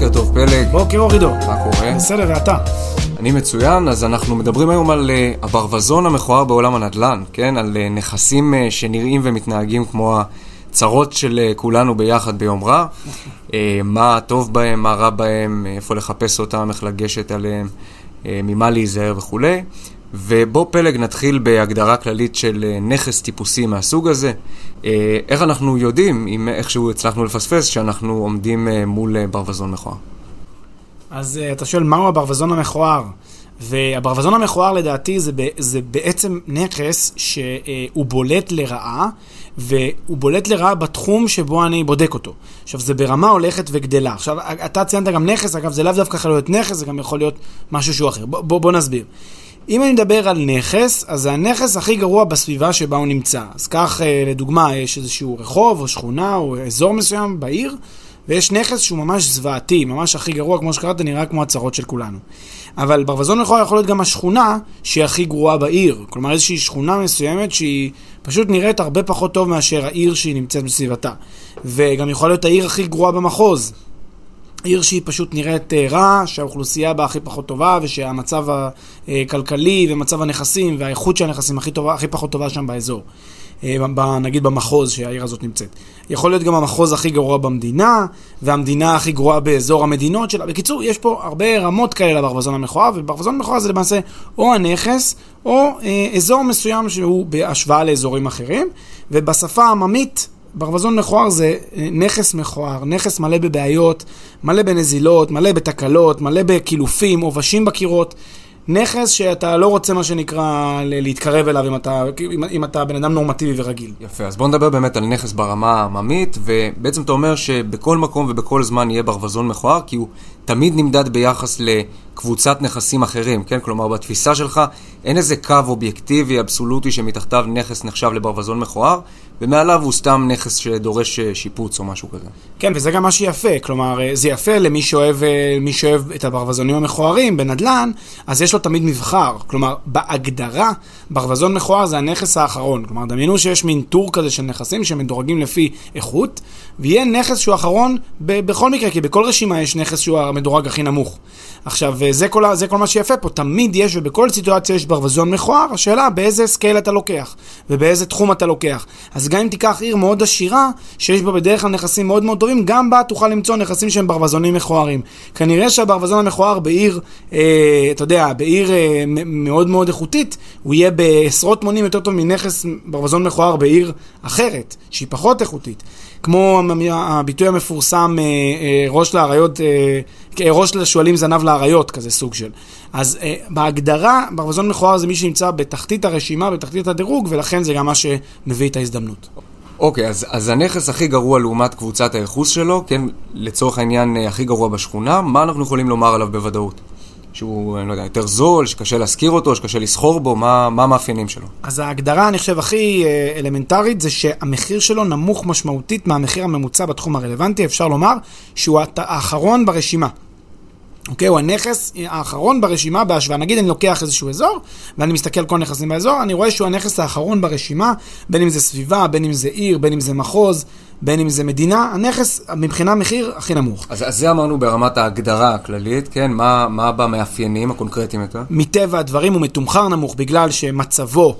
בוקר טוב פלג, בוקר אור עידו. מה קורה? בסדר, ואתה? אני מצוין, אז אנחנו מדברים היום על אה, הברווזון המכוער בעולם הנדל"ן, כן? על אה, נכסים אה, שנראים ומתנהגים כמו הצרות של uh, כולנו ביחד ביום רע. uh, מה טוב בהם, מה רע בהם, איפה לחפש אותם, איך לגשת עליהם, uh, ממה להיזהר וכולי. ובוא פלג נתחיל בהגדרה כללית של uh, נכס טיפוסי מהסוג הזה. Uh, איך אנחנו יודעים, אם איכשהו הצלחנו לפספס, שאנחנו עומדים uh, מול ברווזון מכוער? אז אתה שואל, מהו הברווזון המכוער? והברווזון המכוער לדעתי זה, זה בעצם נכס שהוא בולט לרעה, והוא בולט לרעה בתחום שבו אני בודק אותו. עכשיו, זה ברמה הולכת וגדלה. עכשיו, אתה ציינת גם נכס, אגב, זה לאו דווקא יכול להיות נכס, זה גם יכול להיות משהו שהוא אחר. בוא, בוא, בוא נסביר. אם אני מדבר על נכס, אז זה הנכס הכי גרוע בסביבה שבה הוא נמצא. אז כך, אה, לדוגמה, יש איזשהו רחוב או שכונה או אזור מסוים בעיר, ויש נכס שהוא ממש זוועתי, ממש הכי גרוע, כמו שקראת, נראה כמו הצרות של כולנו. אבל ברווזון מכוער יכול להיות גם השכונה שהיא הכי גרועה בעיר. כלומר, איזושהי שכונה מסוימת שהיא פשוט נראית הרבה פחות טוב מאשר העיר שהיא נמצאת בסביבתה. וגם יכול להיות העיר הכי גרועה במחוז. עיר שהיא פשוט נראית אה, רע, שהאוכלוסייה בה הכי פחות טובה, ושהמצב הכלכלי ומצב הנכסים והאיכות של הנכסים הכי, טובה, הכי פחות טובה שם באזור. אה, נגיד במחוז שהעיר הזאת נמצאת. יכול להיות גם המחוז הכי גרוע במדינה, והמדינה הכי גרועה באזור המדינות שלה. בקיצור, יש פה הרבה רמות כאלה לברווזון המכוער, וברווזון המכוער זה למעשה או הנכס, או אה, אזור מסוים שהוא בהשוואה לאזורים אחרים, ובשפה העממית ברווזון מכוער זה אה, נכס מכוער, נכס מלא בבעיות, מלא בנזילות, מלא בתקלות, מלא בקילופים, עובשים בקירות. נכס שאתה לא רוצה, מה שנקרא, להתקרב אליו אם אתה, אם, אם אתה בן אדם נורמטיבי ורגיל. יפה, אז בוא נדבר באמת על נכס ברמה העממית, ובעצם אתה אומר שבכל מקום ובכל זמן יהיה ברווזון מכוער, כי הוא תמיד נמדד ביחס לקבוצת נכסים אחרים, כן? כלומר, בתפיסה שלך אין איזה קו אובייקטיבי, אבסולוטי, שמתחתיו נכס נחשב לברווזון מכוער, ומעליו הוא סתם נכס שדורש אה, שיפוץ או משהו כזה. כן, וזה גם מה שיפה, כלומר, אה, זה יפה למי שאוהב, אה, מי שאוהב את הברווזונים המכוערים בנדל"ן, אז יש לו תמיד מבחר. כלומר, בהגדרה, ברווזון מכוער זה הנכס האחרון. כלומר, דמיינו שיש מין טור כזה של נכסים שמדורגים לפי איכות, ויהיה נכס שהוא אחרון ב- בכל מקרה, כי בכל רשימה יש נכס שהוא המדורג הכי נמוך. עכשיו, זה כל, זה כל מה שיפה פה, תמיד יש ובכל סיטואציה יש ברווזון מכוער, השאלה באיזה scale אתה לוקח, ובאיזה תחום אתה לוקח. אז גם אם תיקח עיר מאוד עשירה, שיש בה בדרך כלל נכסים מאוד מאוד טובים, גם בה תוכל למצוא נכסים שהם ברווזונים מכוערים. כנראה שהברווזון המכוער בעיר, אה, אתה יודע, בעיר אה, מאוד מאוד איכותית, הוא יהיה בעשרות מונים יותר טוב מנכס ברווזון מכוער בעיר אחרת, שהיא פחות איכותית. כמו הביטוי המפורסם, אה, אה, ראש לאריות, אה, ראש לשועלים זנב לאריות, כזה סוג של. אז בהגדרה, ברווזון מכוער זה מי שנמצא בתחתית הרשימה, בתחתית הדירוג, ולכן זה גם מה שמביא את ההזדמנות. אוקיי, okay, אז, אז הנכס הכי גרוע לעומת קבוצת הייחוס שלו, כן, לצורך העניין הכי גרוע בשכונה, מה אנחנו יכולים לומר עליו בוודאות? שהוא, אני לא יודע, יותר זול, שקשה להשכיר אותו, שקשה לסחור בו, מה, מה המאפיינים שלו? אז ההגדרה, אני חושב, הכי אה, אלמנטרית, זה שהמחיר שלו נמוך משמעותית מהמחיר הממוצע בתחום הרלוונטי, אפשר לומר שהוא האחרון ברשימה. אוקיי? הוא הנכס האחרון ברשימה בהשוואה. נגיד אני לוקח איזשהו אזור, ואני מסתכל על כל הנכסים באזור, אני רואה שהוא הנכס האחרון ברשימה, בין אם זה סביבה, בין אם זה עיר, בין אם זה מחוז, בין אם זה מדינה, הנכס מבחינה מחיר הכי נמוך. אז, אז זה אמרנו ברמת ההגדרה הכללית, כן? מה, מה במאפיינים הקונקרטיים יותר? מטבע הדברים הוא מתומחר נמוך בגלל שמצבו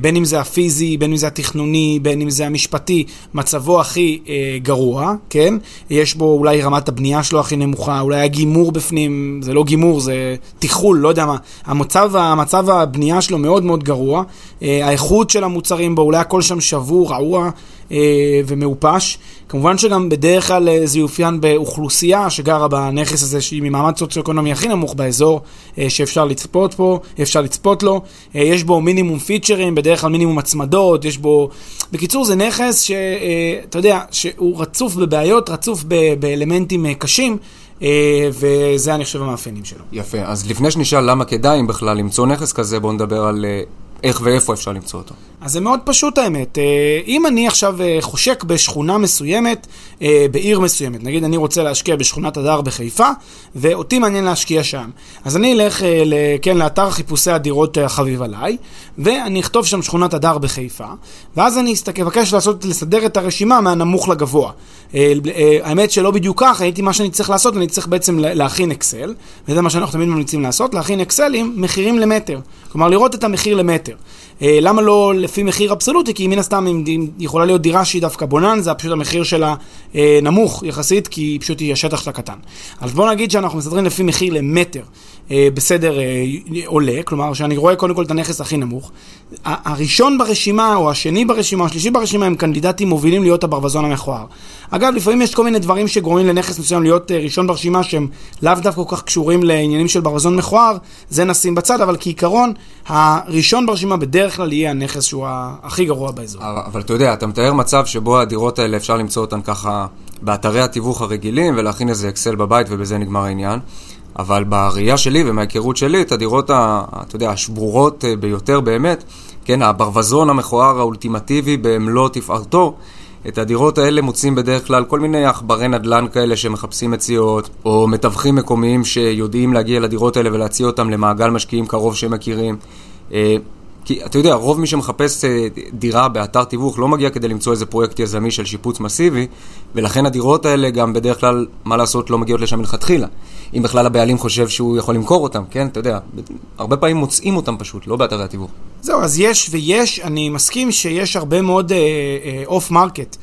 בין אם זה הפיזי, בין אם זה התכנוני, בין אם זה המשפטי, מצבו הכי אה, גרוע, כן? יש בו אולי רמת הבנייה שלו הכי נמוכה, אולי הגימור בפנים, זה לא גימור, זה תיכול, לא יודע מה. המצב, המצב הבנייה שלו מאוד מאוד גרוע, אה, האיכות של המוצרים בו, אולי הכל שם שבור, רעוע. אה, ומעופש. כמובן שגם בדרך כלל אה, זה יאופיין באוכלוסייה שגרה בנכס הזה שהיא ממעמד סוציו-אקונומי הכי נמוך באזור אה, שאפשר לצפות פה, אפשר לצפות לו. יש בו מינימום פיצ'רים, בדרך כלל מינימום הצמדות, יש בו... בקיצור, זה נכס שאתה יודע, שהוא רצוף בבעיות, רצוף באלמנטים קשים. וזה אני חושב המאפיינים שלו. יפה, אז לפני שנשאל למה כדאי אם בכלל למצוא נכס כזה, בואו נדבר על איך ואיפה אפשר למצוא אותו? אז זה מאוד פשוט האמת. אה, אם אני עכשיו אה, חושק בשכונה מסוימת, אה, בעיר מסוימת, נגיד אני רוצה להשקיע בשכונת הדר בחיפה, ואותי מעניין להשקיע שם, אז אני אלך, כן, לאתר חיפושי הדירות החביב עליי, ואני אכתוב שם שכונת הדר בחיפה, ואז אני אבקש לעשות, לסדר את הרשימה מהנמוך לגבוה. האמת שלא בדיוק כך, הייתי מה שאני צריך לעשות, אני צריך בעצם להכין אקסל, וזה מה שאנחנו תמיד ממליצים לעשות, להכין אקסל עם מחירים למטר. כלומר, לראות את המחיר למטר. אה, למה לא לפי מחיר אבסולוטי? כי מן הסתם יכולה להיות דירה שהיא דווקא בוננזה, פשוט המחיר שלה אה, נמוך יחסית, כי פשוט היא השטח שלה קטן. אז בואו נגיד שאנחנו מסתדרים לפי מחיר למטר. אה, בסדר אה, עולה, כלומר שאני רואה קודם כל את הנכס הכי נמוך. הראשון ברשימה, או השני ברשימה, או השלישי ברשימה, הם קנדידטים מובילים להיות הברווזון המכוער. אגב, לפעמים יש כל מיני דברים שגורמים לנכס מסוים להיות אה, ראשון ברשימה, שהם לאו דווקא כל כך קשורים לעניינים של ברווזון מכוער, זה נשים בצד, אבל כעיקרון, הראשון ברשימה בדרך כלל יהיה הנכס שהוא הכי גרוע באזור. אבל אתה יודע, אתה מתאר מצב שבו הדירות האלה אפשר למצוא אותן ככה באתרי התיווך הרגילים, ולהכין איזה אקסל בבית ובזה נגמר העניין. אבל בראייה שלי ומההיכרות שלי, את הדירות, ה, אתה יודע, השבורות אה, ביותר באמת, כן, הברווזון המכוער האולטימטיבי במלוא תפארתו, את הדירות האלה מוצאים בדרך כלל כל מיני עכברי נדל"ן כאלה שמחפשים מציאות, או מתווכים מקומיים שיודעים להגיע לדירות האלה ולהציע אותם למעגל משקיעים קרוב שהם מכירים. כי אתה יודע, רוב מי שמחפש אה, דירה באתר תיווך לא מגיע כדי למצוא איזה פרויקט יזמי של שיפוץ מסיבי, ולכן הדירות האלה גם בדרך כלל, מה לעשות, לא מגיעות לשם מלכתחילה. אם בכלל הבעלים חושב שהוא יכול למכור אותם, כן? אתה יודע, הרבה פעמים מוצאים אותם פשוט, לא באתרי התיווך. זהו, אז יש ויש, אני מסכים שיש הרבה מאוד off אה, market. אה,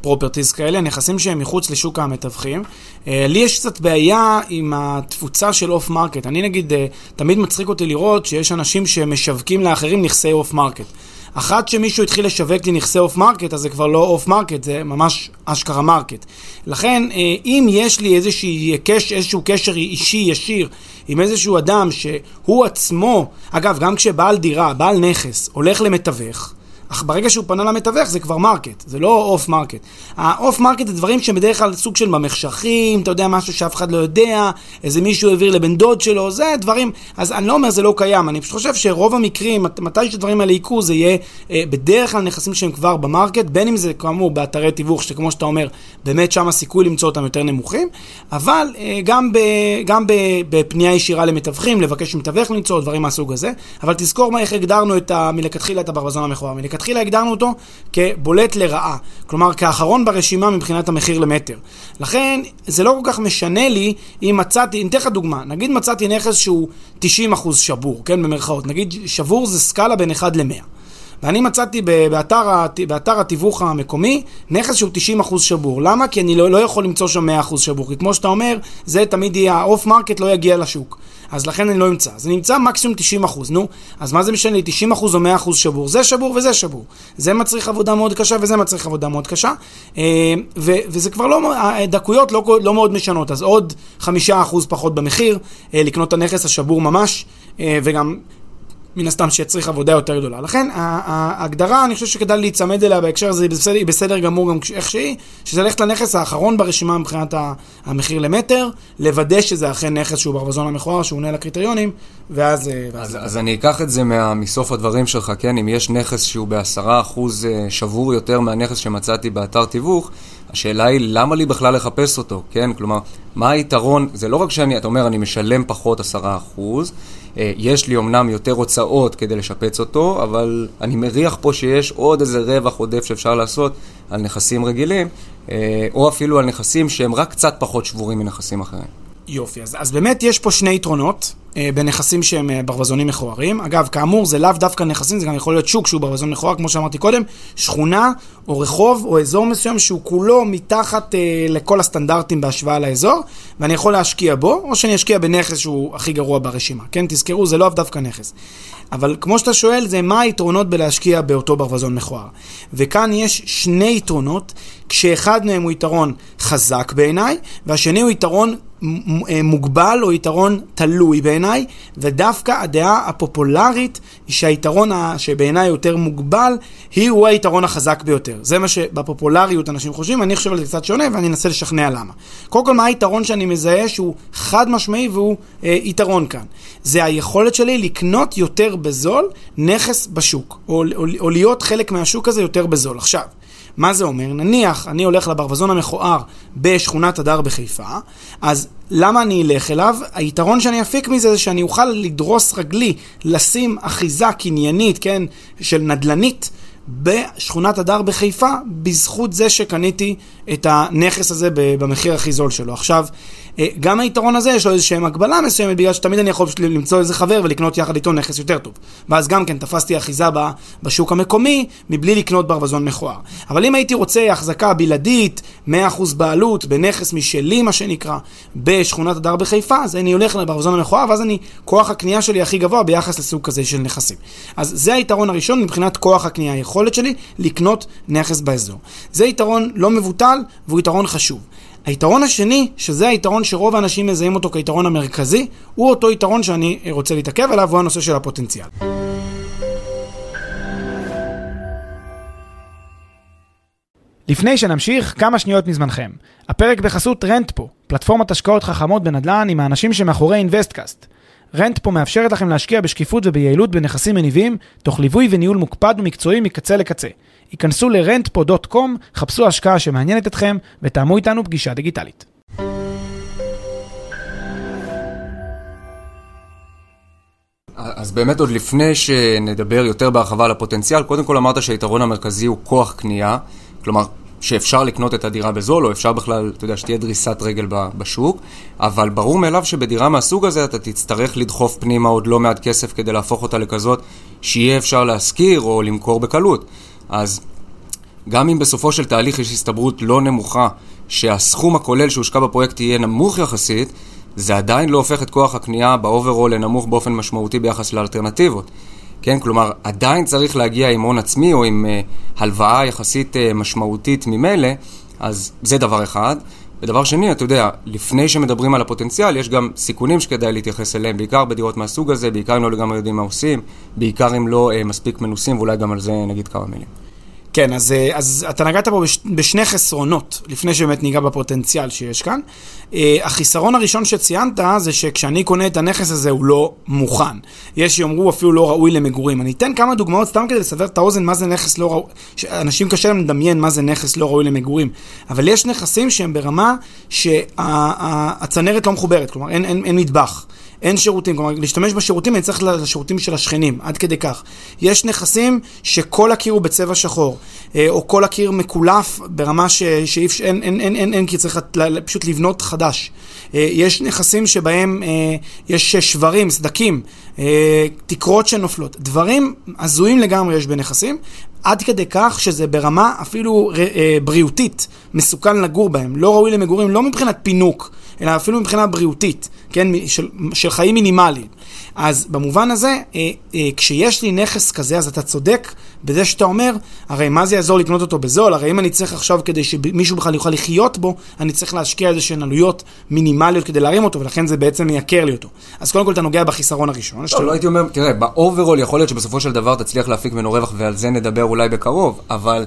properties כאלה, נכסים שהם מחוץ לשוק המתווכים. אה, לי יש קצת בעיה עם התפוצה של off market. אני נגיד, אה, תמיד מצחיק אותי לראות שיש אנשים שמשווקים לאחרים נכסי off market. אחת שמישהו התחיל לשווק לי נכסי off market, אז זה כבר לא off market, זה ממש אשכרה market. לכן, אה, אם יש לי קש, איזשהו קשר אישי ישיר עם איזשהו אדם שהוא עצמו, אגב, גם כשבעל דירה, בעל נכס, הולך למתווך, אך ברגע שהוא פנה למתווך זה כבר market, זה לא off market. ה off market זה דברים שהם בדרך כלל סוג של במחשכים, אתה יודע, משהו שאף אחד לא יודע, איזה מישהו העביר לבן דוד שלו, זה דברים, אז אני לא אומר זה לא קיים, אני פשוט חושב שרוב המקרים, מתי שהדברים האלה יקרו, זה יהיה אה, בדרך כלל נכסים שהם כבר במרקט, בין אם זה כאמור באתרי תיווך, שכמו שאתה אומר, באמת שם הסיכוי למצוא אותם יותר נמוכים, אבל אה, גם, ב, גם ב, בפנייה ישירה למתווכים, לבקש מתווך למצוא, דברים מהסוג הזה, אבל תזכור מה, איך הגדרנו את ה, מלכתחילה את הברווזון המכוער. מלכתחילה הגדרנו אותו כבולט לרעה, כלומר כאחרון ברשימה מבחינת המחיר למטר. לכן זה לא כל כך משנה לי אם מצאתי, אני אתן לך דוגמה, נגיד מצאתי נכס שהוא 90% שבור, כן במרכאות, נגיד שבור זה סקאלה בין 1 ל-100. ואני מצאתי באתר, באתר התיווך המקומי נכס שהוא 90% שבור. למה? כי אני לא, לא יכול למצוא שם 100% שבור. כי כמו שאתה אומר, זה תמיד יהיה, ה off market לא יגיע לשוק. אז לכן אני לא אמצא. זה נמצא מקסימום 90 אחוז, נו. אז מה זה משנה לי, 90 אחוז או 100 אחוז שבור? זה שבור וזה שבור. זה מצריך עבודה מאוד קשה וזה מצריך עבודה מאוד קשה. אה, ו- וזה כבר לא, הדקויות לא, לא מאוד משנות. אז עוד 5 אחוז פחות במחיר, אה, לקנות את הנכס השבור ממש, אה, וגם מן הסתם שיצריך עבודה יותר גדולה. לכן ההגדרה, אני חושב שכדאי להיצמד אליה בהקשר הזה, היא בסדר, בסדר גמור גם איך שהיא, שזה ללכת לנכס האחרון ברשימה מבחינת המחיר למטר, לוודא שזה אכן נכס שהוא ברווזון המכוער, שהוא עונה לקריטריונים, ואז... אה, ואז אז, אז אני אקח את זה מה, מסוף הדברים שלך, כן? אם יש נכס שהוא בעשרה אחוז אה, שבור יותר מהנכס שמצאתי באתר תיווך, השאלה היא למה לי בכלל לחפש אותו, כן? כלומר, מה היתרון, זה לא רק שאני, אתה אומר, אני משלם פחות עשרה אחוז, יש לי אמנם יותר הוצאות כדי לשפץ אותו, אבל אני מריח פה שיש עוד איזה רווח עודף שאפשר לעשות על נכסים רגילים, אה, או אפילו על נכסים שהם רק קצת פחות שבורים מנכסים אחרים. יופי, אז, אז באמת יש פה שני יתרונות אה, בנכסים שהם אה, ברווזונים מכוערים. אגב, כאמור, זה לאו דווקא נכסים, זה גם יכול להיות שוק שהוא ברווזון מכוער, כמו שאמרתי קודם, שכונה או רחוב או אזור מסוים שהוא כולו מתחת אה, לכל הסטנדרטים בהשוואה לאזור, ואני יכול להשקיע בו, או שאני אשקיע בנכס שהוא הכי גרוע ברשימה. כן, תזכרו, זה לאו דווקא נכס. אבל כמו שאתה שואל, זה מה היתרונות בלהשקיע באותו ברווזון מכוער. וכאן יש שני יתרונות, כשאחד מהם הוא יתרון חזק בעיניי, והשני הוא יתרון מוגבל או יתרון תלוי בעיניי, ודווקא הדעה הפופולרית היא שהיתרון שבעיניי יותר מוגבל, היא הוא היתרון החזק ביותר. זה מה שבפופולריות אנשים חושבים, אני חושב על זה קצת שונה ואני אנסה לשכנע למה. קודם כל, מה היתרון שאני מזהה שהוא חד משמעי והוא אה, יתרון כאן? זה היכולת שלי לקנות יותר בזול נכס בשוק, או, או, או להיות חלק מהשוק הזה יותר בזול. עכשיו, מה זה אומר? נניח אני הולך לברווזון המכוער בשכונת הדר בחיפה, אז למה אני אלך אליו? היתרון שאני אפיק מזה זה שאני אוכל לדרוס רגלי, לשים אחיזה קניינית, כן, של נדל"נית. בשכונת הדר בחיפה, בזכות זה שקניתי את הנכס הזה במחיר הכי זול שלו. עכשיו, אה, גם היתרון הזה יש לו איזושהי הגבלה מסוימת, בגלל שתמיד אני יכול למצוא איזה חבר ולקנות יחד איתו נכס יותר טוב. ואז גם כן תפסתי אחיזה בשוק המקומי, מבלי לקנות ברווזון מכוער. אבל אם הייתי רוצה החזקה בלעדית, 100% בעלות, בנכס משלי מה שנקרא, בשכונת הדר בחיפה, אז אני הולך לברווזון המכוער, ואז אני, כוח הקנייה שלי הכי גבוה ביחס לסוג כזה של נכסים. אז זה היתרון הראשון מבחינת כוח הקנייה, היכולת שלי לקנות נכס באזור. זה יתרון לא מבוטל והוא יתרון חשוב. היתרון השני, שזה היתרון שרוב האנשים מזהים אותו כיתרון המרכזי, הוא אותו יתרון שאני רוצה להתעכב עליו, הוא הנושא של הפוטנציאל. לפני שנמשיך, כמה שניות מזמנכם. הפרק בחסות Rentpo, פלטפורמת השקעות חכמות בנדל"ן עם האנשים שמאחורי InvestCast. Rentpo מאפשרת לכם להשקיע בשקיפות וביעילות בנכסים מניבים, תוך ליווי וניהול מוקפד ומקצועי מקצה לקצה. היכנסו ל-rentpo.com, חפשו השקעה שמעניינת אתכם ותאמו איתנו פגישה דיגיטלית. אז באמת עוד לפני שנדבר יותר בהרחבה על הפוטנציאל, קודם כל אמרת שהיתרון המרכזי הוא כוח קנייה, כלומר שאפשר לקנות את הדירה בזול, או אפשר בכלל, אתה יודע, שתהיה דריסת רגל בשוק, אבל ברור מאליו שבדירה מהסוג הזה אתה תצטרך לדחוף פנימה עוד לא מעט כסף כדי להפוך אותה לכזאת שיהיה אפשר להשכיר או למכור בקלות. אז גם אם בסופו של תהליך יש הסתברות לא נמוכה שהסכום הכולל שהושקע בפרויקט יהיה נמוך יחסית, זה עדיין לא הופך את כוח הקנייה ב overall לנמוך באופן משמעותי ביחס לאלטרנטיבות. כן, כלומר, עדיין צריך להגיע עם הון עצמי או עם uh, הלוואה יחסית uh, משמעותית ממילא, אז זה דבר אחד. ודבר שני, אתה יודע, לפני שמדברים על הפוטנציאל, יש גם סיכונים שכדאי להתייחס אליהם, בעיקר בדירות מהסוג הזה, בעיקר אם לא לגמרי יודעים מה עושים, בעיקר אם לא uh, מספיק מנוסים, ואולי גם על זה נגיד כמה מילים. כן, אז, אה, אז אתה נגעת פה בש, בשני חסרונות, לפני שבאמת ניגע בפוטנציאל שיש כאן. Uh, החיסרון הראשון שציינת זה שכשאני קונה את הנכס הזה הוא לא מוכן. יש שיאמרו אפילו לא ראוי למגורים. אני אתן כמה דוגמאות סתם כדי לסבר את האוזן מה זה נכס לא ראוי, אנשים קשה להם לדמיין מה זה נכס לא ראוי למגורים. אבל יש נכסים שהם ברמה שהצנרת לא מחוברת, כלומר אין, אין, אין מטבח. אין שירותים, כלומר, להשתמש בשירותים אני צריך לשירותים של השכנים, עד כדי כך. יש נכסים שכל הקיר הוא בצבע שחור, אה, או כל הקיר מקולף ברמה שאי אפשר, אין, אין, אין, אין, אין, כי צריך פשוט לבנות חדש. אה, יש נכסים שבהם אה, יש שברים, סדקים, תקרות שנופלות. דברים הזויים לגמרי יש בנכסים, עד כדי כך שזה ברמה אפילו בריאותית מסוכן לגור בהם. לא ראוי למגורים, לא מבחינת פינוק. אלא אפילו מבחינה בריאותית, כן, של, של חיים מינימליים. אז במובן הזה, אה, אה, כשיש לי נכס כזה, אז אתה צודק בזה שאתה אומר, הרי מה זה יעזור לקנות אותו בזול? הרי אם אני צריך עכשיו, כדי שמישהו בכלל יוכל לחיות בו, אני צריך להשקיע איזה שהן עלויות מינימליות כדי להרים אותו, ולכן זה בעצם מייקר לי אותו. אז קודם כל אתה נוגע בחיסרון הראשון. לא, לא הייתי אומר, תראה, ב overall יכול להיות שבסופו של דבר תצליח להפיק ממנו רווח, ועל זה נדבר אולי בקרוב, אבל...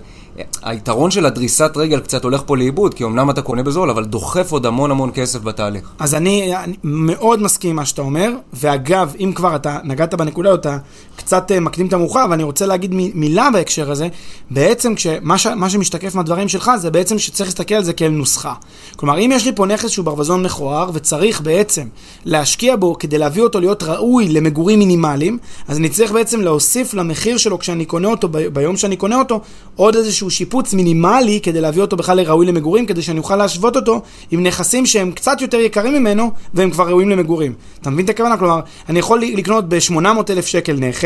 היתרון של הדריסת רגל קצת הולך פה לאיבוד, כי אמנם אתה קונה בזול, אבל דוחף עוד המון המון כסף בתהליך. אז אני מאוד מסכים עם מה שאתה אומר, ואגב, אם כבר אתה נגעת בנקודה, אתה קצת uh, מקדים את המאוחר, ואני רוצה להגיד מילה בהקשר הזה, בעצם כשמה ש- שמשתקף מהדברים שלך, זה בעצם שצריך להסתכל על זה כאל נוסחה. כלומר, אם יש לי פה נכס שהוא ברווזון מכוער, וצריך בעצם להשקיע בו כדי להביא אותו להיות ראוי למגורים מינימליים, אז אני צריך בעצם להוסיף למחיר שלו כשאני קונה אותו, ביום שאני קונה אותו, עוד איזשהו שיפוץ מינימלי כדי להביא אותו בכלל לראוי למגורים, כדי שאני אוכל להשוות אותו עם נכסים שהם קצת יותר יקרים ממנו והם כבר ראויים למגורים. אתה מבין את הכוונה? כלומר, אני יכול לקנות ב-800 אלף שקל נכס,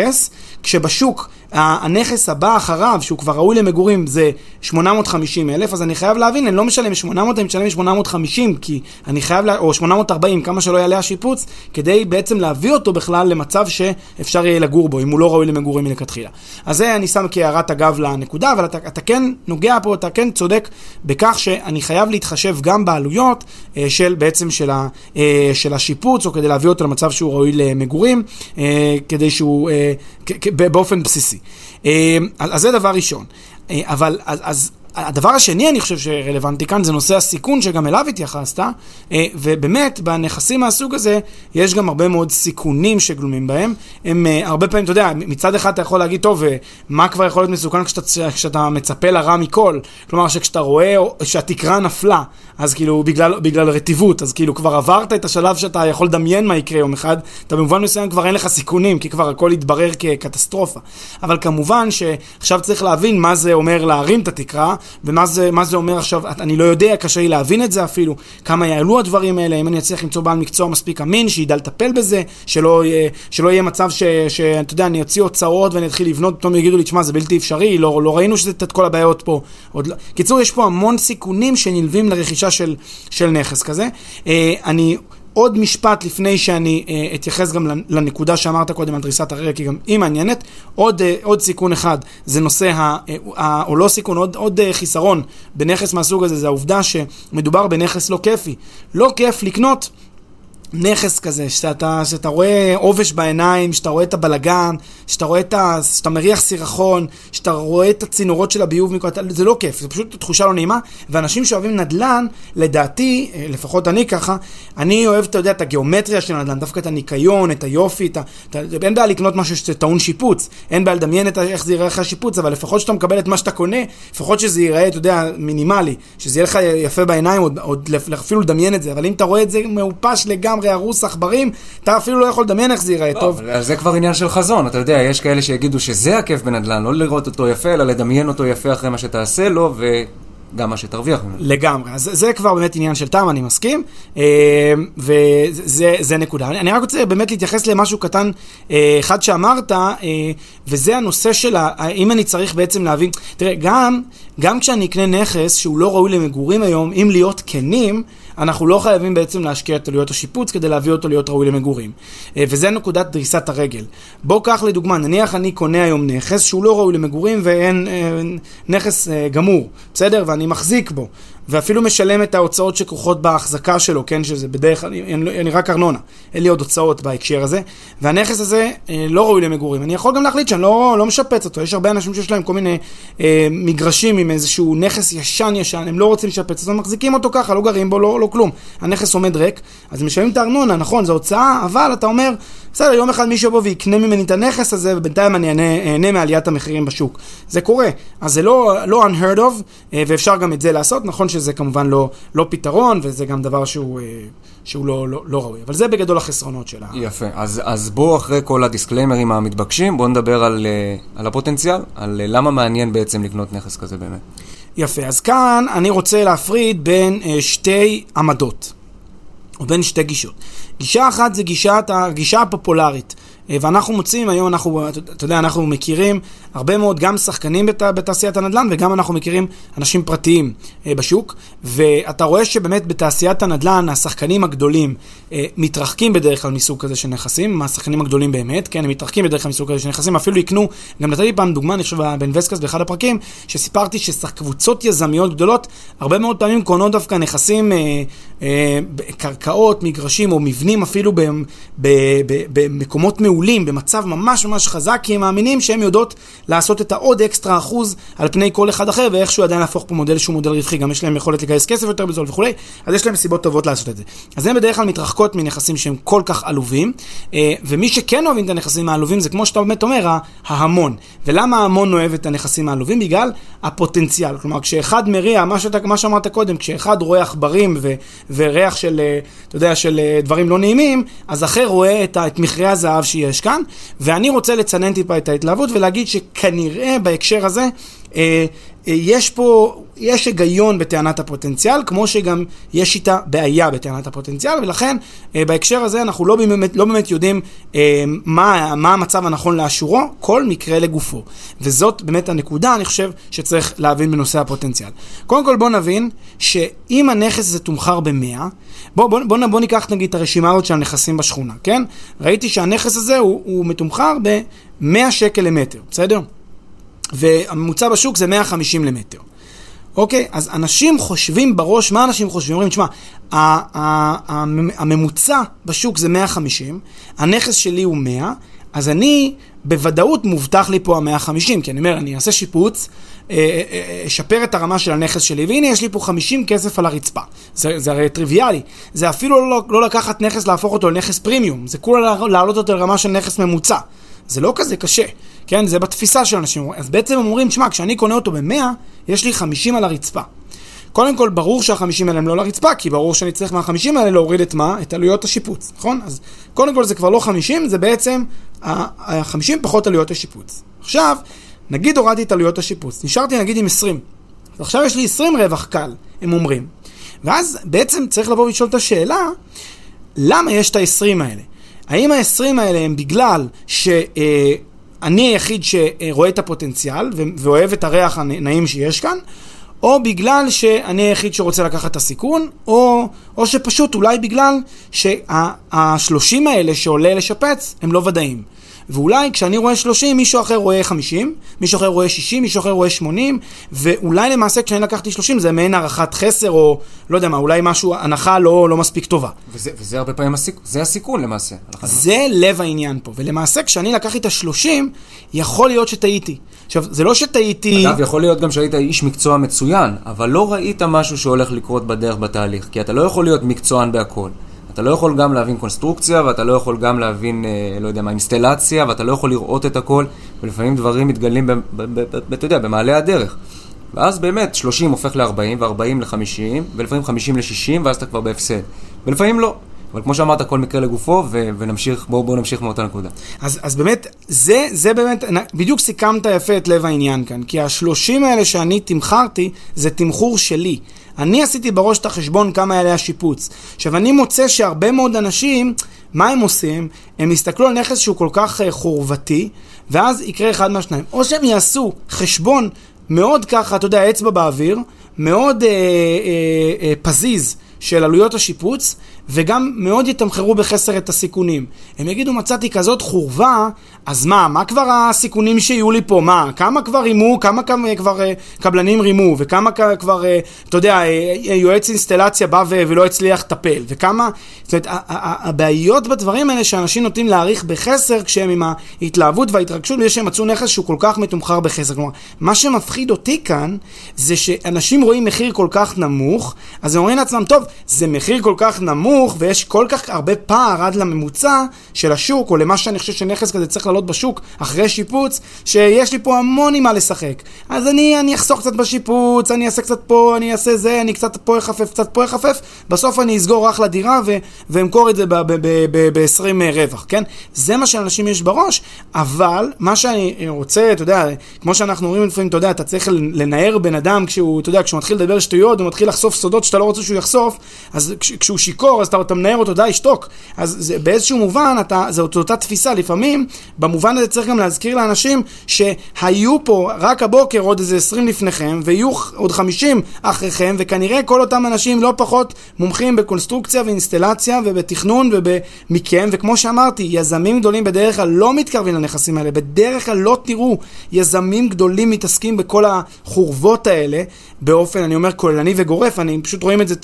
כשבשוק הנכס הבא אחריו, שהוא כבר ראוי למגורים, זה 850 אלף, אז אני חייב להבין, אני לא משלם 800, אני משלם 850, כי אני חייב, לה, או 840, כמה שלא יעלה השיפוץ, כדי בעצם להביא אותו בכלל למצב שאפשר יהיה לגור בו, אם הוא לא ראוי למגורים מלכתחילה. אז זה אני שם כהערת אגב לנקודה, אבל אתה, אתה כן נוגע פה, אתה כן צודק בכך שאני חייב להתחשב גם בעלויות אה, של בעצם של, ה, אה, של השיפוץ, או כדי להביא אותו למצב שהוא ראוי למגורים, אה, כדי שהוא, באופן בסיסי. אה, אז זה דבר ראשון. אה, אבל אז, אז הדבר השני, אני חושב שרלוונטי כאן, זה נושא הסיכון שגם אליו התייחסת, אה, ובאמת, בנכסים מהסוג הזה, יש גם הרבה מאוד סיכונים שגלומים בהם. הם אה, הרבה פעמים, אתה יודע, מצד אחד אתה יכול להגיד, טוב, אה, מה כבר יכול להיות מסוכן כשאתה, כשאתה מצפה לרע מכל? כלומר, שכשאתה רואה שהתקרה נפלה, אז כאילו, בגלל, בגלל רטיבות, אז כאילו כבר עברת את השלב שאתה יכול לדמיין מה יקרה יום אחד, אתה במובן מסוים כבר אין לך סיכונים, כי כבר הכל יתברר כקטסטרופה. אבל כמובן שעכשיו צריך להבין מה זה אומר להרים את התקרה, ומה זה, זה אומר עכשיו, אני לא יודע, קשה לי להבין את זה אפילו, כמה יעלו הדברים האלה, אם אני אצליח למצוא בעל מקצוע מספיק אמין, שידע לטפל בזה, שלא, שלא יהיה מצב שאתה יודע, אני אוציא הוצאות ואני אתחיל לבנות, פתאום יגידו לי, תשמע, זה בלתי אפשרי, לא, לא ראינו שזה את כל הבעיות פה. עוד לא. קיצור, יש פה המון סיכונים שנלווים לרכישה של, של נכס כזה. אה, אני... עוד משפט לפני שאני אה, אתייחס גם לנקודה שאמרת קודם על דריסת הרגל, כי גם היא מעניינת. עוד, אה, עוד סיכון אחד זה נושא, ה, אה, ה, או לא סיכון, עוד, עוד אה, חיסרון בנכס מהסוג הזה, זה העובדה שמדובר בנכס לא כיפי. לא כיף לקנות נכס כזה, שאתה, שאתה רואה עובש בעיניים, שאתה רואה את הבלגן, שאתה רואה את ה... שאתה מריח סירחון, שאתה רואה את הצינורות של הביוב מכל... זה לא כיף, זה פשוט תחושה לא נעימה. ואנשים שאוהבים נדל"ן, לדעתי, לפחות אני ככה, אני אוהב, אתה יודע, את הגיאומטריה של הנדל"ן, דווקא את הניקיון, את היופי, את ה... אין בעיה לקנות משהו שטעון שיפוץ, אין בעיה לדמיין את. איך זה ייראה לך השיפוץ, אבל לפחות שאתה מקבל את מה שאתה קונה, לפחות שזה ייראה, אתה יודע, מינימלי, שזה יהיה לך יפה בעיניים, עוד, עוד אפילו לדמיין את זה, אבל אם אתה רואה את זה מעופש לגמרי, לגמרי הרוס עכברים, אתה אפילו לא יכול לדמיין איך זה ייראה לא, טוב. זה כבר עניין של חזון, אתה יודע, יש כאלה שיגידו שזה הכיף בנדל"ן, לא לראות אותו יפה, אלא לדמיין אותו יפה אחרי מה שתעשה לו, ו... גם מה שתרוויח ממנו. לגמרי, אז זה כבר באמת עניין של טעם, אני מסכים, אה, וזה נקודה. אני רק רוצה באמת להתייחס למשהו קטן אה, אחד שאמרת, אה, וזה הנושא של האם אני צריך בעצם להבין, תראה, גם, גם כשאני אקנה נכס שהוא לא ראוי למגורים היום, אם להיות כנים, אנחנו לא חייבים בעצם להשקיע את עלויות השיפוץ כדי להביא אותו להיות ראוי למגורים. אה, וזה נקודת דריסת הרגל. בוא קח לדוגמה, נניח אני קונה היום נכס שהוא לא ראוי למגורים ואין אה, נכס אה, גמור, בסדר? ואני מחזיק בו. ואפילו משלם את ההוצאות שכרוכות בהחזקה שלו, כן, שזה בדרך כלל, אני, אני רק ארנונה, אין לי עוד הוצאות בהקשר הזה, והנכס הזה אה, לא ראוי למגורים. אני יכול גם להחליט שאני לא, לא משפץ אותו, יש הרבה אנשים שיש להם כל מיני אה, מגרשים עם איזשהו נכס ישן-ישן, הם לא רוצים לשפץ אותו, מחזיקים אותו ככה, לא גרים בו, לא, לא כלום. הנכס עומד ריק, אז משלמים את הארנונה, נכון, זו הוצאה, אבל אתה אומר, בסדר, יום אחד מישהו יבוא ויקנה ממני את הנכס הזה, ובינתיים אני אהנה מעליית המחירים בשוק. זה קורה. אז זה לא, לא unheard of, אה, ואפשר גם את זה לעשות. נכון שזה כמובן לא, לא פתרון, וזה גם דבר שהוא, אה, שהוא לא, לא, לא ראוי. אבל זה בגדול החסרונות שלה. יפה. אז, אז בואו, אחרי כל הדיסקליימרים המתבקשים, בואו נדבר על, אה, על הפוטנציאל, על למה מעניין בעצם לקנות נכס כזה באמת. יפה. אז כאן אני רוצה להפריד בין שתי עמדות. או בין שתי גישות. גישה אחת זה גישת, הגישה הפופולרית. אה, ואנחנו מוצאים היום, אנחנו, אתה יודע, אנחנו מכירים הרבה מאוד גם שחקנים בת, בתעשיית הנדל"ן וגם אנחנו מכירים אנשים פרטיים אה, בשוק, ואתה רואה שבאמת בתעשיית הנדל"ן השחקנים הגדולים אה, מתרחקים בדרך כלל מסוג כזה של נכסים, מהשחקנים הגדולים באמת, כן, הם מתרחקים בדרך כלל מסוג כזה של נכסים, אפילו יקנו, גם נתתי פעם דוגמה, אני חושב, באינבסקאסט באחד הפרקים, שסיפרתי שקבוצות יזמיות גדולות, הרבה מאוד פעמים קונות דווקא נכסים, קרקעות, מגרשים או מבנים אפילו במקומות מעולים, במצב ממש ממש חזק, כי הם מאמינים שהם יודעות לעשות את העוד אקסטרה אחוז על פני כל אחד אחר, ואיכשהו עדיין להפוך פה מודל שהוא מודל רווחי, גם יש להם יכולת לגייס כסף יותר בזול וכולי, אז יש להם סיבות טובות לעשות את זה. אז הם בדרך כלל מתרחקות מנכסים שהם כל כך עלובים, אה, ומי שכן אוהבים את הנכסים העלובים זה כמו שאתה באמת אומר, ההמון. ולמה ההמון אוהב את הנכסים העלובים? בגלל הפוטנציאל. כלומר, כשאחד מריע, מה, שאתה, מה שאמרת קודם, כשאחד רואה עכברים וריח של, אה, אתה יודע, של אה, דברים לא נעימים, אז אחר רואה את, את מכרה הזהב שיש כאן, ואני רוצה לצנן טיפה את ההתלהבות ולהגיד שכנראה בהקשר הזה, אה, יש פה, יש היגיון בטענת הפוטנציאל, כמו שגם יש איתה בעיה בטענת הפוטנציאל, ולכן אה, בהקשר הזה אנחנו לא באמת, לא באמת יודעים אה, מה, מה המצב הנכון לאשורו, כל מקרה לגופו. וזאת באמת הנקודה, אני חושב, שצריך להבין בנושא הפוטנציאל. קודם כל בוא נבין שאם הנכס הזה תומחר ב-100, בוא, בוא, בוא, בוא ניקח נגיד את הרשימה הזאת של הנכסים בשכונה, כן? ראיתי שהנכס הזה הוא, הוא מתומחר ב-100 שקל למטר, בסדר? והממוצע בשוק זה 150 למטר. אוקיי? אז אנשים חושבים בראש, מה אנשים חושבים? אומרים, תשמע, הממוצע בשוק זה 150, הנכס שלי הוא 100, אז אני בוודאות מובטח לי פה ה-150, כי אני אומר, אני אעשה שיפוץ, אה, אה, אה, אשפר את הרמה של הנכס שלי, והנה יש לי פה 50 כסף על הרצפה. זה, זה הרי טריוויאלי. זה אפילו לא, לא לקחת נכס, להפוך אותו לנכס פרימיום, זה כולה להעלות אותו לרמה של נכס ממוצע. זה לא כזה קשה. כן? זה בתפיסה של אנשים. אז בעצם הם אומרים, שמע, כשאני קונה אותו ב-100, יש לי 50 על הרצפה. קודם כל, ברור שה-50 האלה הם לא לרצפה, כי ברור שאני צריך מה-50 האלה להוריד את מה? את עלויות השיפוץ, נכון? אז קודם כל זה כבר לא 50, זה בעצם ה-50 פחות עלויות השיפוץ. עכשיו, נגיד הורדתי את עלויות השיפוץ, נשארתי נגיד עם 20. אז עכשיו יש לי 20 רווח קל, הם אומרים. ואז בעצם צריך לבוא ולשאול את השאלה, למה יש את ה-20 האלה? האם ה-20 האלה הם בגלל ש... אה, אני היחיד שרואה את הפוטנציאל ואוהב את הריח הנעים שיש כאן, או בגלל שאני היחיד שרוצה לקחת את הסיכון, או, או שפשוט אולי בגלל שהשלושים האלה שעולה לשפץ הם לא ודאים. ואולי כשאני רואה 30, מישהו אחר רואה 50, מישהו אחר רואה 60, מישהו אחר רואה 80, ואולי למעשה כשאני לקחתי 30 זה מעין הערכת חסר, או לא יודע מה, אולי משהו, הנחה לא, לא מספיק טובה. וזה, וזה הרבה פעמים הסיכון, זה הסיכון למעשה. זה לב העניין פה, ולמעשה כשאני לקחתי את ה-30, יכול להיות שטעיתי. עכשיו, זה לא שטעיתי... אגב, יכול להיות גם שהיית איש מקצוע מצוין, אבל לא ראית משהו שהולך לקרות בדרך בתהליך, כי אתה לא יכול להיות מקצוען בהכל. אתה לא יכול גם להבין קונסטרוקציה, ואתה לא יכול גם להבין, אה, לא יודע מה, אינסטלציה, ואתה לא יכול לראות את הכל, ולפעמים דברים מתגלים, אתה יודע, במעלה הדרך. ואז באמת 30 הופך ל-40, ו-40 ל-50, ולפעמים 50 ל-60, ואז אתה כבר בהפסד. ולפעמים לא. אבל כמו שאמרת, כל מקרה לגופו, ו- ונמשיך, בואו בוא נמשיך מאותה נקודה. אז, אז באמת, זה, זה באמת, בדיוק סיכמת יפה את לב העניין כאן, כי השלושים האלה שאני תמחרתי, זה תמחור שלי. אני עשיתי בראש את החשבון כמה יעלה השיפוץ. עכשיו, אני מוצא שהרבה מאוד אנשים, מה הם עושים? הם יסתכלו על נכס שהוא כל כך uh, חורבתי, ואז יקרה אחד מהשניים. או שהם יעשו חשבון מאוד ככה, אתה יודע, אצבע באוויר, מאוד uh, uh, uh, פזיז של עלויות השיפוץ, וגם מאוד יתמחרו בחסר את הסיכונים. הם יגידו, מצאתי כזאת חורבה, אז מה, מה כבר הסיכונים שיהיו לי פה? מה, כמה כבר רימו, כמה כבר uh, קבלנים רימו, וכמה כבר, uh, אתה יודע, uh, יועץ אינסטלציה בא ולא הצליח לטפל, וכמה, זאת אומרת, הבעיות בדברים האלה שאנשים נוטים להעריך בחסר כשהם עם ההתלהבות וההתרגשות, בזה שהם מצאו נכס שהוא כל כך מתומחר בחסר. כלומר, מה שמפחיד אותי כאן, זה שאנשים רואים מחיר כל כך נמוך, אז הם אומרים לעצמם, טוב, זה מחיר כל כך נמוך, ויש כל כך הרבה פער עד לממוצע של השוק, או למה שאני חושב שנכס כזה צריך לעלות בשוק אחרי שיפוץ, שיש לי פה המון עם מה לשחק. אז אני, אני אחסוך קצת בשיפוץ, אני אעשה קצת פה, אני אעשה זה, אני קצת פה אחפף, קצת פה אחפף, בסוף אני אסגור אחלה דירה ואמכור את זה ב-20 אה, רווח, כן? זה מה שאנשים יש בראש, אבל מה שאני רוצה, אתה יודע, כמו שאנחנו אומרים לפעמים, אתה יודע, אתה צריך לנער בן אדם כשהוא, אתה יודע, כשהוא מתחיל לדבר שטויות, הוא מתחיל לחשוף סודות שאתה לא רוצה שהוא יחשוף, אז כשהוא שיכור, אז אתה, אתה מנער אותו, די, שתוק. אז זה, באיזשהו מובן, אתה, זו אותה תפיסה. לפעמים, במובן הזה צריך גם להזכיר לאנשים שהיו פה רק הבוקר עוד איזה 20 לפניכם, ויהיו עוד 50 אחריכם, וכנראה כל אותם אנשים לא פחות מומחים בקונסטרוקציה ואינסטלציה ובתכנון ומכם, וכמו שאמרתי, יזמים גדולים בדרך כלל לא מתקרבים לנכסים האלה, בדרך כלל לא תראו יזמים גדולים מתעסקים בכל החורבות האלה באופן, אני אומר, כוללני וגורף, אני פשוט רואים את זה,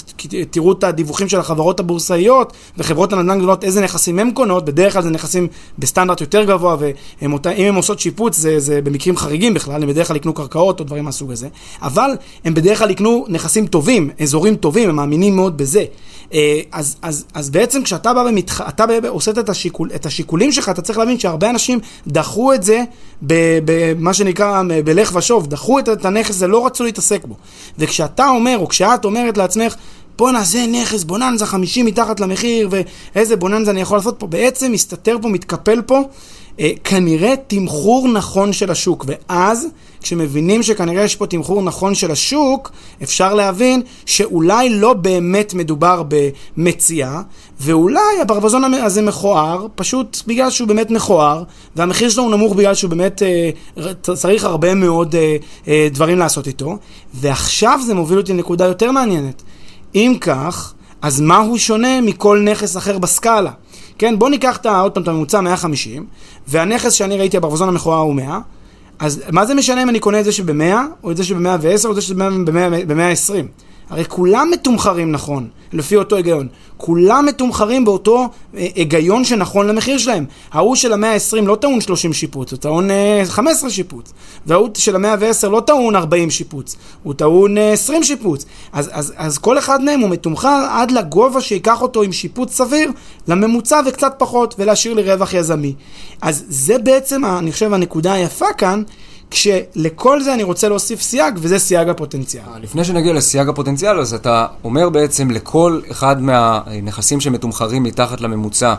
תראו את הדיווחים של החברות הבורסאיות וחברות הנדל"ן גדולות, איזה נכסים הן קונות, בדרך כלל זה נכסים בסטנדרט יותר גבוה, ואם הן עושות שיפוץ זה, זה במקרים חריגים בכלל, הם בדרך כלל יקנו קרקעות או דברים מהסוג הזה, אבל הם בדרך כלל יקנו נכסים טובים, אזורים טובים, הם מאמינים מאוד בזה. אה, אז, אז, אז בעצם כשאתה בא ומתח... אתה עושה את, השיקול, את השיקולים שלך, אתה צריך להבין שהרבה אנשים דחו את זה במה שנקרא בלך ושוב, דחו את הנכס הזה, לא רצו להתעסק בו. וכשאתה אומר, או כשאת אומרת לעצמך, בואנה, זה נכס, בוננזה 50 מתחת למחיר, ואיזה בוננזה אני יכול לעשות פה. בעצם מסתתר פה, מתקפל פה, אה, כנראה תמחור נכון של השוק. ואז, כשמבינים שכנראה יש פה תמחור נכון של השוק, אפשר להבין שאולי לא באמת מדובר במציאה, ואולי הברווזון הזה מכוער, פשוט בגלל שהוא באמת מכוער, והמחיר שלו הוא נמוך בגלל שהוא באמת אה, צריך הרבה מאוד אה, אה, דברים לעשות איתו. ועכשיו זה מוביל אותי לנקודה יותר מעניינת. אם כך, אז מה הוא שונה מכל נכס אחר בסקאלה? כן, בוא ניקח את, עוד פעם את הממוצע 150, והנכס שאני ראיתי, הברווזון המכוער הוא 100, אז מה זה משנה אם אני קונה את זה שב-100, או את זה שב-110, או את זה שב-120? הרי כולם מתומחרים נכון, לפי אותו היגיון. כולם מתומחרים באותו אה, היגיון שנכון למחיר שלהם. ההוא של המאה ה-20 לא טעון 30 שיפוץ, הוא טעון 15 אה, שיפוץ. וההוא של המאה ה-10 לא טעון 40 שיפוץ, הוא טעון 20 אה, שיפוץ. אז, אז, אז כל אחד מהם הוא מתומחר עד לגובה שייקח אותו עם שיפוץ סביר, לממוצע וקצת פחות, ולהשאיר לי רווח יזמי. אז זה בעצם, אני חושב, הנקודה היפה כאן. כשלכל זה אני רוצה להוסיף סייג, וזה סייג הפוטנציאל. לפני שנגיע לסייג הפוטנציאל, אז אתה אומר בעצם לכל אחד מהנכסים שמתומחרים מתחת לממוצע,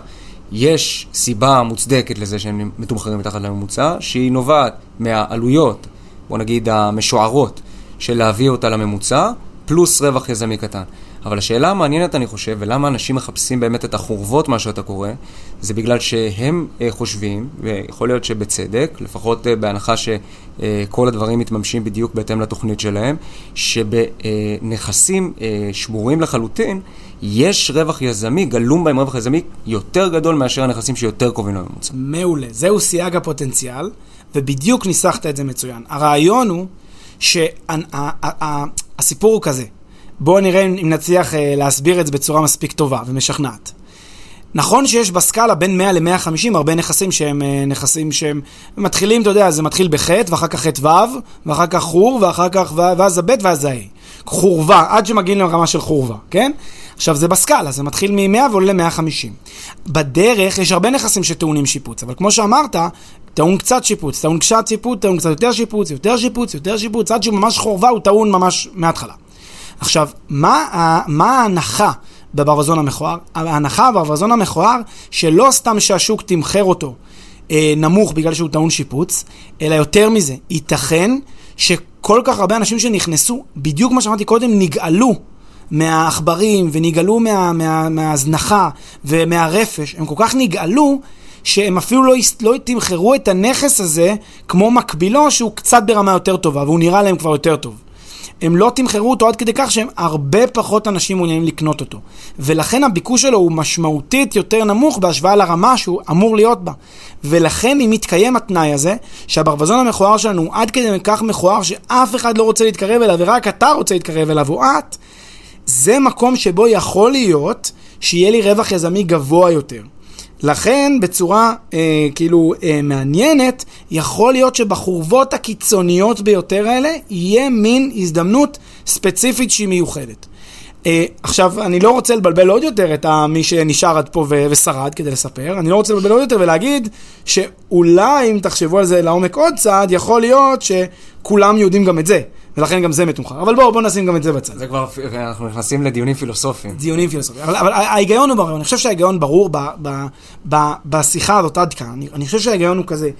יש סיבה מוצדקת לזה שהם מתומחרים מתחת לממוצע, שהיא נובעת מהעלויות, בוא נגיד המשוערות, של להביא אותה לממוצע, פלוס רווח יזמי קטן. אבל השאלה המעניינת, אני חושב, ולמה אנשים מחפשים באמת את החורבות, מה שאתה קורא, זה בגלל שהם אה, חושבים, ויכול להיות שבצדק, לפחות אה, בהנחה שכל הדברים מתממשים בדיוק בהתאם לתוכנית שלהם, שבנכסים אה, שמורים לחלוטין, יש רווח יזמי, גלום בהם רווח יזמי יותר גדול מאשר הנכסים שיותר קרובים לממוצע. מעולה. זהו סייג הפוטנציאל, ובדיוק ניסחת את זה מצוין. הרעיון הוא שהסיפור הוא כזה. בואו נראה אם נצליח אה, להסביר את זה בצורה מספיק טובה ומשכנעת. נכון שיש בסקאלה בין 100 ל-150 הרבה נכסים שהם אה, נכסים שהם מתחילים, אתה יודע, זה מתחיל בחטא, ואחר כך חטא ו', ואחר כך חור, ואחר כך ואז הב' ואז הה'. חורבה, עד שמגיעים לרמה של חורבה, כן? עכשיו זה בסקאלה, זה מתחיל מ-100 ועולה ל-150. בדרך יש הרבה נכסים שטעונים שיפוץ, אבל כמו שאמרת, טעון קצת שיפוץ, טעון קצת שיפוץ, טעון קצת יותר שיפוץ, יותר שיפוץ, יותר שיפוץ, עד שהוא ממש חורבה הוא טעון ממש מההתחלה. עכשיו, מה, מה ההנחה בברווזון המכוער? ההנחה בברווזון המכוער שלא סתם שהשוק תמחר אותו אה, נמוך בגלל שהוא טעון שיפוץ, אלא יותר מזה, ייתכן שכל כך הרבה אנשים שנכנסו, בדיוק כמו שאמרתי קודם, נגאלו מהעכברים ונגאלו מה, מה, מההזנחה ומהרפש, הם כל כך נגאלו שהם אפילו לא, לא תמחרו את הנכס הזה כמו מקבילו שהוא קצת ברמה יותר טובה והוא נראה להם כבר יותר טוב. הם לא תמחרו אותו עד כדי כך שהם הרבה פחות אנשים מעוניינים לקנות אותו. ולכן הביקוש שלו הוא משמעותית יותר נמוך בהשוואה לרמה שהוא אמור להיות בה. ולכן אם מתקיים התנאי הזה, שהברווזון המכוער שלנו הוא עד כדי כך מכוער שאף אחד לא רוצה להתקרב אליו ורק אתה רוצה להתקרב אליו או את, זה מקום שבו יכול להיות שיהיה לי רווח יזמי גבוה יותר. לכן, בצורה אה, כאילו אה, מעניינת, יכול להיות שבחורבות הקיצוניות ביותר האלה, יהיה מין הזדמנות ספציפית שהיא מיוחדת. אה, עכשיו, אני לא רוצה לבלבל עוד יותר את מי שנשאר עד פה ו- ושרד כדי לספר, אני לא רוצה לבלבל עוד יותר ולהגיד שאולי, אם תחשבו על זה לעומק עוד צעד, יכול להיות שכולם יודעים גם את זה. ולכן גם זה מתומחר. אבל בואו, בואו נשים גם את זה בצד. זה כבר, אנחנו נכנסים לדיונים פילוסופיים. דיונים פילוסופיים. אבל, אבל ההיגיון הוא ברור, אני חושב שההיגיון ברור ב, ב, ב, בשיחה הזאת עד כאן. אני, אני חושב שההיגיון הוא כזה.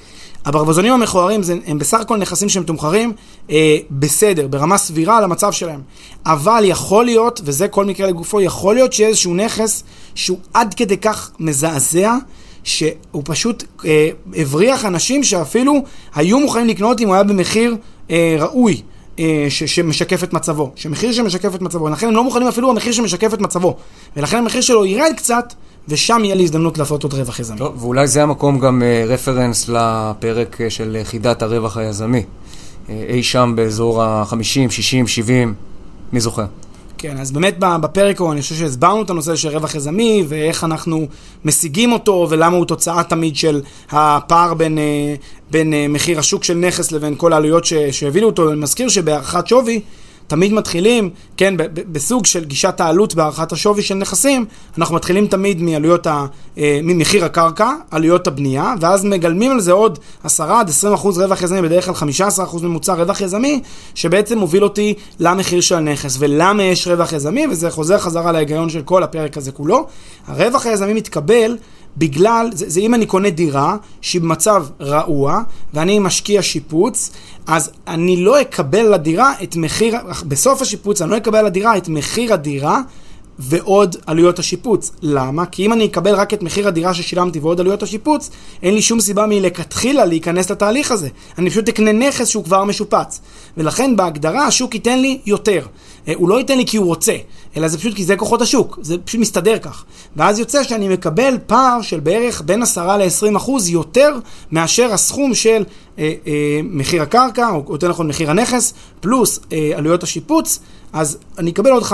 הברווזונים המכוערים זה, הם בסך הכל נכסים שהם תומחרים אה, בסדר, ברמה סבירה למצב שלהם. אבל יכול להיות, וזה כל מקרה לגופו, יכול להיות שיהיה איזשהו נכס שהוא עד כדי כך מזעזע, שהוא פשוט אה, הבריח אנשים שאפילו היו מוכנים לקנות אם הוא היה במחיר אה, ראוי. אה, ש, שמשקף את מצבו, שמחיר שמשקף את מצבו, לכן הם לא מוכנים אפילו במחיר שמשקף את מצבו, ולכן המחיר שלו ירד קצת, ושם יהיה לי הזדמנות לעשות עוד רווח יזמי. טוב, ואולי זה המקום גם רפרנס uh, לפרק uh, של חידת הרווח היזמי. Uh, אי שם באזור ה-50, 60, 70, מי זוכר? כן, אז באמת בפרק אני חושב שהסברנו את הנושא של רווח יזמי ואיך אנחנו משיגים אותו ולמה הוא תוצאה תמיד של הפער בין, אה, בין אה, מחיר השוק של נכס לבין כל העלויות שהבילו אותו. אני מזכיר שבהערכת שווי, תמיד מתחילים, כן, בסוג של גישת העלות בהערכת השווי של נכסים, אנחנו מתחילים תמיד מעלויות, ה, אה, ממחיר הקרקע, עלויות הבנייה, ואז מגלמים על זה עוד 10 עד 20 אחוז רווח יזמי, בדרך כלל 15 אחוז ממוצע רווח יזמי, שבעצם מוביל אותי למחיר של הנכס, ולמה יש רווח יזמי, וזה חוזר חזרה להיגיון של כל הפרק הזה כולו. הרווח היזמי מתקבל בגלל, זה, זה אם אני קונה דירה שהיא במצב רעוע ואני משקיע שיפוץ, אז אני לא אקבל לדירה את מחיר, בסוף השיפוץ אני לא אקבל לדירה את מחיר הדירה ועוד עלויות השיפוץ. למה? כי אם אני אקבל רק את מחיר הדירה ששילמתי ועוד עלויות השיפוץ, אין לי שום סיבה מלכתחילה להיכנס לתהליך הזה. אני פשוט אקנה נכס שהוא כבר משופץ. ולכן בהגדרה השוק ייתן לי יותר. אה, הוא לא ייתן לי כי הוא רוצה, אלא זה פשוט כי זה כוחות השוק, זה פשוט מסתדר כך. ואז יוצא שאני מקבל פער של בערך בין 10 ל-20 אחוז יותר מאשר הסכום של אה, אה, מחיר הקרקע, או יותר נכון מחיר הנכס, פלוס אה, עלויות השיפוץ, אז אני אקבל עוד 15%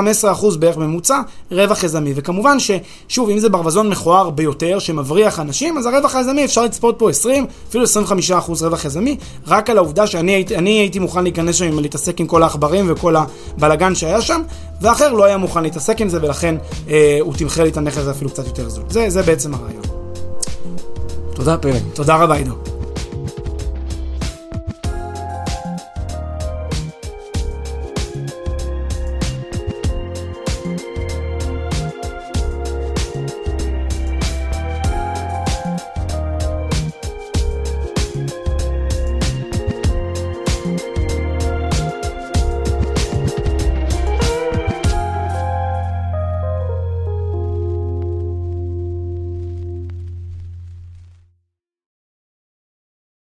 בערך ממוצע רווח יזמי. וכמובן ששוב, אם זה ברווזון מכוער ביותר, שמבריח אנשים, אז הרווח היזמי אפשר לצפות פה 20, אפילו 25% רווח יזמי, רק על העובדה שאני הייתי, הייתי מוכן להיכנס שם ולהתעסק עם כל העכברים וכל הבלגן שהיה שם, ואחר לא היה מוכן להתעסק עם זה, ולכן אה, הוא תמחר לי את הנכס אפילו קצת יותר זול. זה, זה בעצם הרעיון. תודה פלג. תודה רבה עידו.